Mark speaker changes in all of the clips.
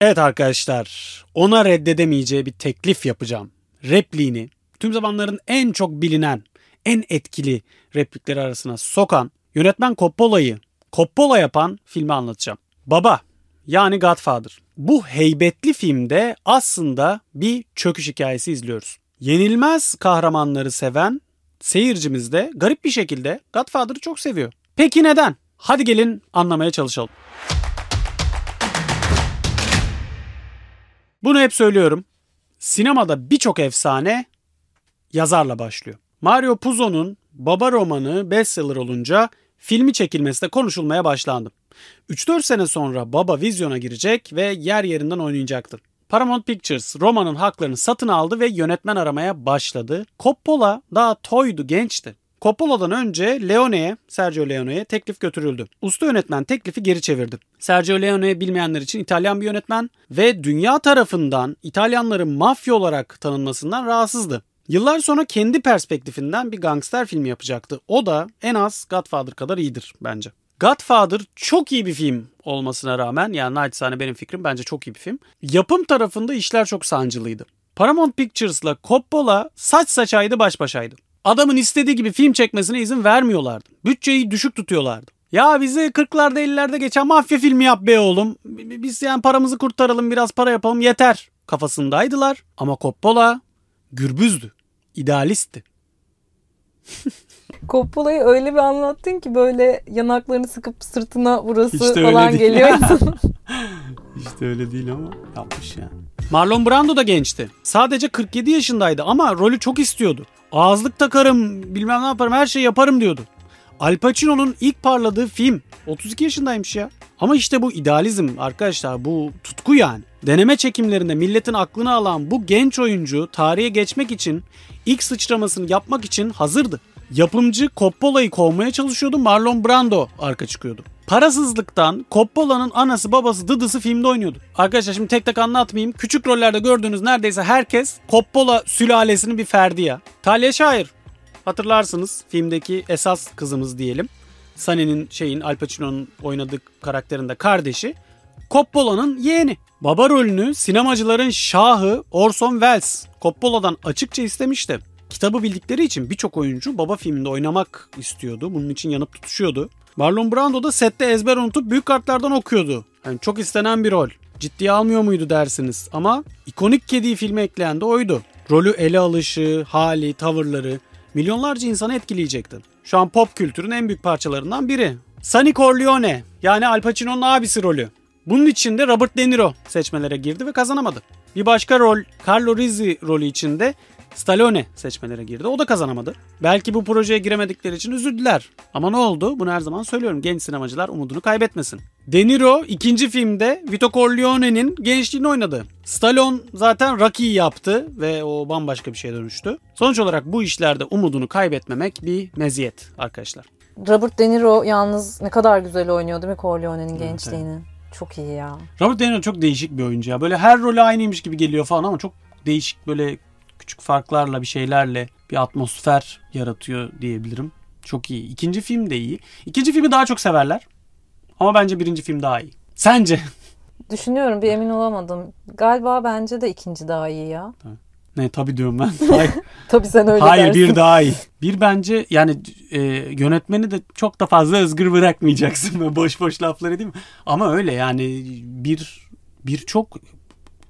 Speaker 1: Evet arkadaşlar, ona reddedemeyeceği bir teklif yapacağım. Repliğini tüm zamanların en çok bilinen, en etkili replikleri arasına sokan yönetmen Coppola'yı Coppola yapan filmi anlatacağım. Baba yani Godfather. Bu heybetli filmde aslında bir çöküş hikayesi izliyoruz. Yenilmez kahramanları seven seyircimiz de garip bir şekilde Godfather'ı çok seviyor. Peki neden? Hadi gelin anlamaya çalışalım. Bunu hep söylüyorum. Sinemada birçok efsane yazarla başlıyor. Mario Puzo'nun Baba romanı bestseller olunca filmi çekilmesi de konuşulmaya başlandı. 3-4 sene sonra Baba vizyona girecek ve yer yerinden oynayacaktı. Paramount Pictures romanın haklarını satın aldı ve yönetmen aramaya başladı. Coppola daha toydu, gençti. Coppola'dan önce Leone'ye, Sergio Leone'ye teklif götürüldü. Usta yönetmen teklifi geri çevirdi. Sergio Leone bilmeyenler için İtalyan bir yönetmen ve dünya tarafından İtalyanların mafya olarak tanınmasından rahatsızdı. Yıllar sonra kendi perspektifinden bir gangster filmi yapacaktı. O da en az Godfather kadar iyidir bence. Godfather çok iyi bir film olmasına rağmen yani naçizane benim fikrim bence çok iyi bir film. Yapım tarafında işler çok sancılıydı. Paramount Pictures'la Coppola saç saçaydı baş başaydı. Adamın istediği gibi film çekmesine izin vermiyorlardı. Bütçeyi düşük tutuyorlardı. Ya bize 40'larda 50'lerde geçen mafya filmi yap be oğlum. Biz yani paramızı kurtaralım biraz para yapalım yeter kafasındaydılar. Ama Coppola gürbüzdü. idealistti.
Speaker 2: Coppola'yı öyle bir anlattın ki böyle yanaklarını sıkıp sırtına burası
Speaker 1: İşte
Speaker 2: falan geliyor.
Speaker 1: işte öyle değil ama yapmış yani. Marlon Brando da gençti. Sadece 47 yaşındaydı ama rolü çok istiyordu. Ağızlık takarım, bilmem ne yaparım, her şeyi yaparım diyordu. Al Pacino'nun ilk parladığı film 32 yaşındaymış ya. Ama işte bu idealizm arkadaşlar bu tutku yani. Deneme çekimlerinde milletin aklını alan bu genç oyuncu tarihe geçmek için ilk sıçramasını yapmak için hazırdı. Yapımcı Coppola'yı kovmaya çalışıyordu. Marlon Brando arka çıkıyordu. Parasızlıktan Coppola'nın anası babası dıdısı filmde oynuyordu. Arkadaşlar şimdi tek tek anlatmayayım. Küçük rollerde gördüğünüz neredeyse herkes Coppola sülalesinin bir ferdi ya. Talia Shire hatırlarsınız filmdeki esas kızımız diyelim. Sunny'nin şeyin Al Pacino'nun oynadığı karakterinde kardeşi. Coppola'nın yeğeni. Baba rolünü sinemacıların şahı Orson Welles Coppola'dan açıkça istemişti. Kitabı bildikleri için birçok oyuncu baba filminde oynamak istiyordu. Bunun için yanıp tutuşuyordu. Marlon Brando da sette ezber unutup büyük kartlardan okuyordu. Yani çok istenen bir rol. Ciddiye almıyor muydu dersiniz ama ikonik kediyi filme ekleyen de oydu. Rolü ele alışı, hali, tavırları milyonlarca insanı etkileyecekti. Şu an pop kültürün en büyük parçalarından biri. Sonny Corleone yani Al Pacino'nun abisi rolü. Bunun için de Robert De Niro seçmelere girdi ve kazanamadı. Bir başka rol Carlo Rizzi rolü içinde Stallone seçmelere girdi. O da kazanamadı. Belki bu projeye giremedikleri için üzüldüler. Ama ne oldu? Bunu her zaman söylüyorum. Genç sinemacılar umudunu kaybetmesin. De Niro ikinci filmde Vito Corleone'nin gençliğini oynadı. Stallone zaten Rocky'yi yaptı ve o bambaşka bir şeye dönüştü. Sonuç olarak bu işlerde umudunu kaybetmemek bir meziyet arkadaşlar.
Speaker 2: Robert De Niro yalnız ne kadar güzel oynuyor değil mi Corleone'nin gençliğini? Evet. Çok iyi ya.
Speaker 1: Robert De Niro çok değişik bir oyuncu ya. Böyle her rolü aynıymış gibi geliyor falan ama çok değişik böyle küçük farklarla bir şeylerle bir atmosfer yaratıyor diyebilirim. Çok iyi. İkinci film de iyi. İkinci filmi daha çok severler. Ama bence birinci film daha iyi. Sence?
Speaker 2: Düşünüyorum bir emin olamadım. Galiba bence de ikinci daha iyi ya.
Speaker 1: Ne tabii diyorum ben.
Speaker 2: Tabii sen öyle
Speaker 1: Hayır
Speaker 2: dersin.
Speaker 1: bir daha iyi. Bir bence yani e, yönetmeni de çok da fazla özgür bırakmayacaksın. Böyle boş boş lafları değil mi? Ama öyle yani bir bir çok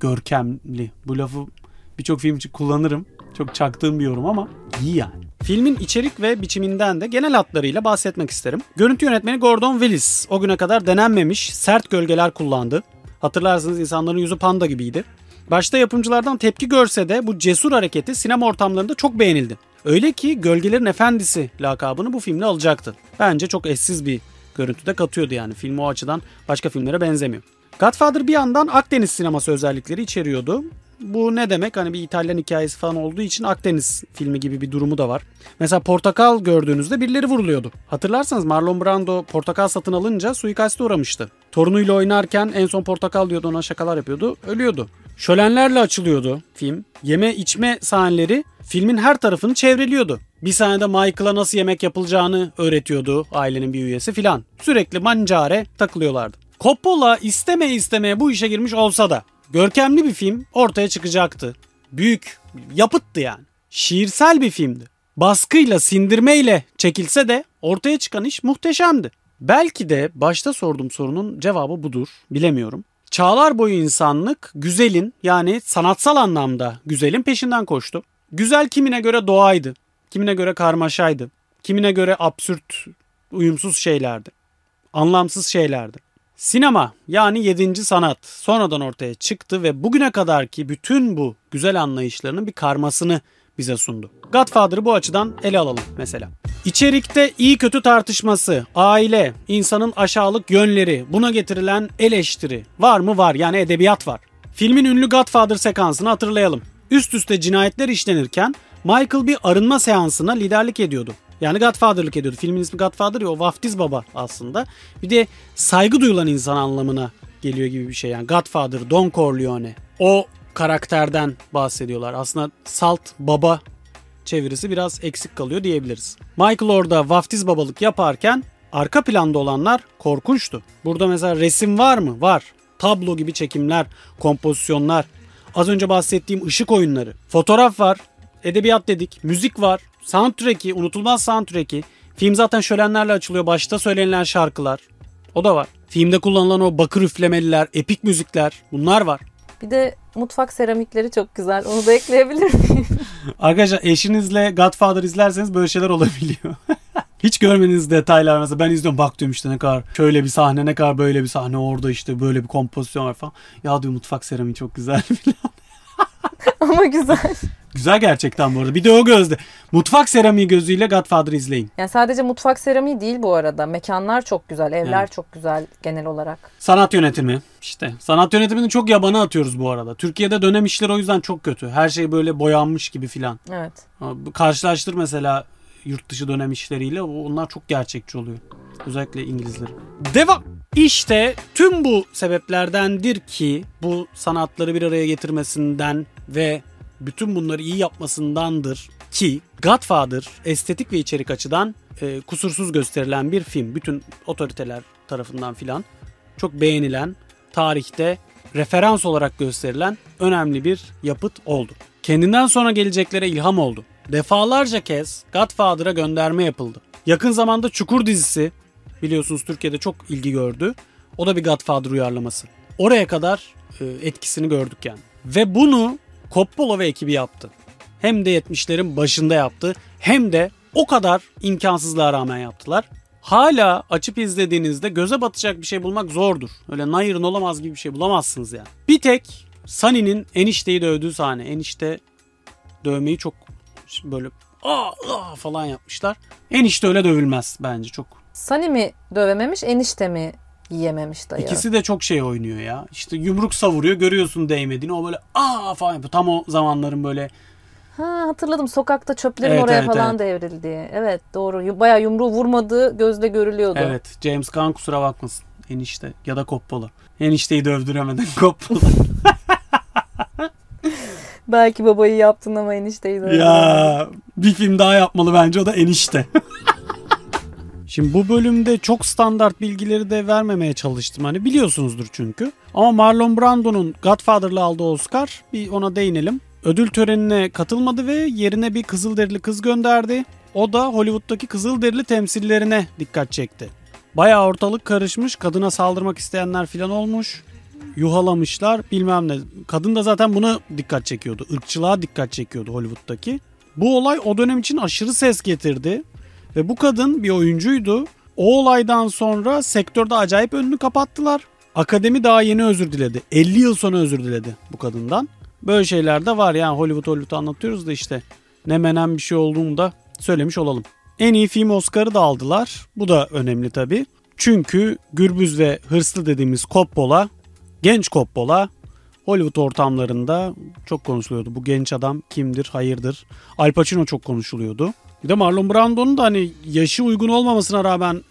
Speaker 1: görkemli. Bu lafı birçok film için kullanırım. Çok çaktığım bir yorum ama iyi yani. Filmin içerik ve biçiminden de genel hatlarıyla bahsetmek isterim. Görüntü yönetmeni Gordon Willis o güne kadar denenmemiş sert gölgeler kullandı. Hatırlarsınız insanların yüzü panda gibiydi. Başta yapımcılardan tepki görse de bu cesur hareketi sinema ortamlarında çok beğenildi. Öyle ki Gölgelerin Efendisi lakabını bu filmle alacaktı. Bence çok eşsiz bir görüntüde katıyordu yani. Film o açıdan başka filmlere benzemiyor. Godfather bir yandan Akdeniz sineması özellikleri içeriyordu. Bu ne demek? Hani bir İtalyan hikayesi falan olduğu için Akdeniz filmi gibi bir durumu da var. Mesela portakal gördüğünüzde birileri vuruluyordu. Hatırlarsanız Marlon Brando portakal satın alınca suikaste uğramıştı. Torunuyla oynarken en son portakal diyordu ona şakalar yapıyordu. Ölüyordu. Şölenlerle açılıyordu film. Yeme içme sahneleri filmin her tarafını çevreliyordu. Bir sahnede Michael'a nasıl yemek yapılacağını öğretiyordu ailenin bir üyesi filan. Sürekli mancare takılıyorlardı. Coppola istemeye istemeye bu işe girmiş olsa da görkemli bir film ortaya çıkacaktı. Büyük, yapıttı yani. Şiirsel bir filmdi. Baskıyla, sindirmeyle çekilse de ortaya çıkan iş muhteşemdi. Belki de başta sorduğum sorunun cevabı budur. Bilemiyorum. Çağlar boyu insanlık güzelin yani sanatsal anlamda güzelin peşinden koştu. Güzel kimine göre doğaydı, kimine göre karmaşaydı, kimine göre absürt, uyumsuz şeylerdi. Anlamsız şeylerdi. Sinema yani yedinci sanat sonradan ortaya çıktı ve bugüne kadarki bütün bu güzel anlayışlarının bir karmasını bize sundu. Godfather'ı bu açıdan ele alalım mesela. İçerikte iyi kötü tartışması, aile, insanın aşağılık yönleri, buna getirilen eleştiri var mı? Var. Yani edebiyat var. Filmin ünlü Godfather sekansını hatırlayalım. Üst üste cinayetler işlenirken Michael bir arınma seansına liderlik ediyordu. Yani Godfather'lık ediyordu. Filmin ismi Godfather ya o vaftiz baba aslında. Bir de saygı duyulan insan anlamına geliyor gibi bir şey. Yani Godfather, Don Corleone. O karakterden bahsediyorlar. Aslında salt baba çevirisi biraz eksik kalıyor diyebiliriz. Michael orada vaftiz babalık yaparken arka planda olanlar korkunçtu. Burada mesela resim var mı? Var. Tablo gibi çekimler, kompozisyonlar. Az önce bahsettiğim ışık oyunları. Fotoğraf var. Edebiyat dedik. Müzik var. Soundtrack'i, unutulmaz soundtrack'i. Film zaten şölenlerle açılıyor. Başta söylenilen şarkılar. O da var. Filmde kullanılan o bakır üflemeliler, epik müzikler bunlar var.
Speaker 2: Bir de mutfak seramikleri çok güzel. Onu da ekleyebilir miyim?
Speaker 1: Arkadaşlar eşinizle Godfather izlerseniz böyle şeyler olabiliyor. Hiç görmediğiniz detaylar mesela ben izliyorum bak diyorum işte ne kadar şöyle bir sahne ne kadar böyle bir sahne orada işte böyle bir kompozisyon var falan. Ya diyor mutfak seramiği çok güzel falan.
Speaker 2: Ama güzel.
Speaker 1: Güzel gerçekten bu arada. Bir de o gözde. Mutfak seramiği gözüyle Godfather izleyin.
Speaker 2: Yani sadece mutfak seramiği değil bu arada. Mekanlar çok güzel, evler
Speaker 1: Evet.
Speaker 2: çok güzel genel olarak.
Speaker 1: Sanat yönetimi. işte sanat yönetimini çok yabana atıyoruz bu arada. Türkiye'de dönem işleri o yüzden çok kötü. Her şey böyle boyanmış gibi filan.
Speaker 2: Evet.
Speaker 1: Karşılaştır mesela yurt dışı dönem işleriyle onlar çok gerçekçi oluyor. Özellikle İngilizler. Devam. İşte tüm bu sebeplerdendir ki bu sanatları bir araya getirmesinden ve bütün bunları iyi yapmasındandır ki Godfather estetik ve içerik açıdan e, kusursuz gösterilen bir film. Bütün otoriteler tarafından filan çok beğenilen, tarihte referans olarak gösterilen önemli bir yapıt oldu. Kendinden sonra geleceklere ilham oldu. Defalarca kez Godfather'a gönderme yapıldı. Yakın zamanda Çukur dizisi biliyorsunuz Türkiye'de çok ilgi gördü. O da bir Godfather uyarlaması. Oraya kadar e, etkisini gördük yani. Ve bunu Coppola ve ekibi yaptı. Hem de 70'lerin başında yaptı hem de o kadar imkansızlığa rağmen yaptılar. Hala açıp izlediğinizde göze batacak bir şey bulmak zordur. Öyle Nayır'ın olamaz gibi bir şey bulamazsınız yani. Bir tek Sunny'nin enişteyi dövdüğü sahne. Enişte dövmeyi çok böyle aa, aa falan yapmışlar. Enişte öyle dövülmez bence çok.
Speaker 2: Sunny mi dövememiş, enişte mi yiyememiş dayı?
Speaker 1: İkisi de çok şey oynuyor ya. İşte yumruk savuruyor görüyorsun değmediğini o böyle aa falan yapıyor. Tam o zamanların böyle
Speaker 2: Ha hatırladım sokakta çöplerin
Speaker 1: Evet,
Speaker 2: oraya
Speaker 1: evet,
Speaker 2: falan
Speaker 1: evet.
Speaker 2: devrildi. Evet doğru. Bayağı yumruğu vurmadığı gözle görülüyordu.
Speaker 1: evet James Gunn kusura bakmasın. Enişte ya da Coppola. Enişteyi dövdüremeden Coppola.
Speaker 2: Belki babayı yaptın ama enişteyi de.
Speaker 1: ya bir film daha yapmalı bence o da Enişte. Şimdi bu bölümde çok standart bilgileri de vermemeye çalıştım. Hani biliyorsunuzdur çünkü. Ama Marlon Brando'nun Godfather'la aldığı Oscar bir ona değinelim. Ödül törenine katılmadı ve yerine bir Kızılderili kız gönderdi. O da Hollywood'daki Kızılderili temsillerine dikkat çekti. Bayağı ortalık karışmış. Kadına saldırmak isteyenler filan olmuş. Yuhalamışlar bilmem ne. Kadın da zaten buna dikkat çekiyordu. Irkçılığa dikkat çekiyordu Hollywood'daki. Bu olay o dönem için aşırı ses getirdi. Ve bu kadın bir oyuncuydu. O olaydan sonra sektörde acayip önünü kapattılar. Akademi daha yeni özür diledi. 50 yıl sonra özür diledi bu kadından. Böyle şeyler de var yani Hollywood Hollywood anlatıyoruz da işte ne menen bir şey olduğunu da söylemiş olalım. En iyi film Oscar'ı da aldılar. Bu da önemli tabii. Çünkü gürbüz ve hırslı dediğimiz Coppola, genç Coppola Hollywood ortamlarında çok konuşuluyordu. Bu genç adam kimdir, hayırdır. Al Pacino çok konuşuluyordu. Bir de Marlon Brando'nun da hani yaşı uygun olmamasına rağmen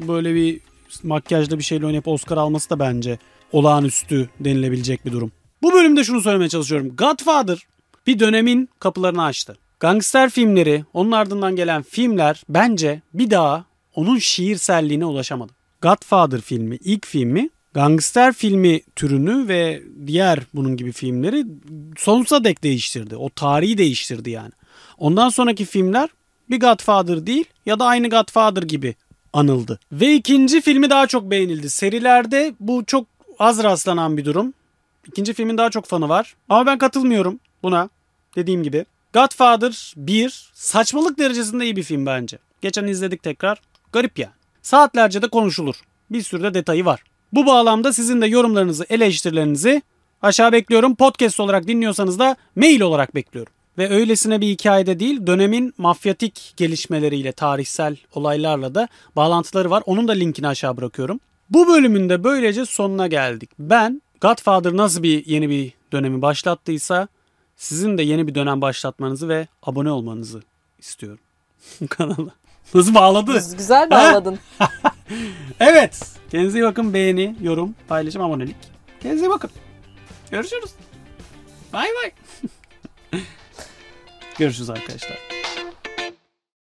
Speaker 1: böyle bir makyajda bir şeyle oynayıp Oscar alması da bence olağanüstü denilebilecek bir durum. Bu bölümde şunu söylemeye çalışıyorum. Godfather bir dönemin kapılarını açtı. Gangster filmleri, onun ardından gelen filmler bence bir daha onun şiirselliğine ulaşamadı. Godfather filmi, ilk filmi gangster filmi türünü ve diğer bunun gibi filmleri sonsuza dek değiştirdi. O tarihi değiştirdi yani. Ondan sonraki filmler bir Godfather değil ya da aynı Godfather gibi anıldı. Ve ikinci filmi daha çok beğenildi. Serilerde bu çok az rastlanan bir durum. İkinci filmin daha çok fanı var. Ama ben katılmıyorum buna. Dediğim gibi. Godfather 1 saçmalık derecesinde iyi bir film bence. Geçen izledik tekrar. Garip yani. Saatlerce de konuşulur. Bir sürü de detayı var. Bu bağlamda sizin de yorumlarınızı, eleştirilerinizi aşağı bekliyorum. Podcast olarak dinliyorsanız da mail olarak bekliyorum. Ve öylesine bir hikayede değil, dönemin mafyatik gelişmeleriyle, tarihsel olaylarla da bağlantıları var. Onun da linkini aşağı bırakıyorum. Bu bölümün de böylece sonuna geldik. Ben Godfather nasıl bir yeni bir dönemi başlattıysa sizin de yeni bir dönem başlatmanızı ve abone olmanızı istiyorum kanala. Nasıl bağladı?
Speaker 2: Güzel bağladın.
Speaker 1: evet. Kendinize iyi bakın. Beğeni, yorum, paylaşım, abonelik. Kendinize iyi bakın. Görüşürüz. Bay bay. Görüşürüz arkadaşlar.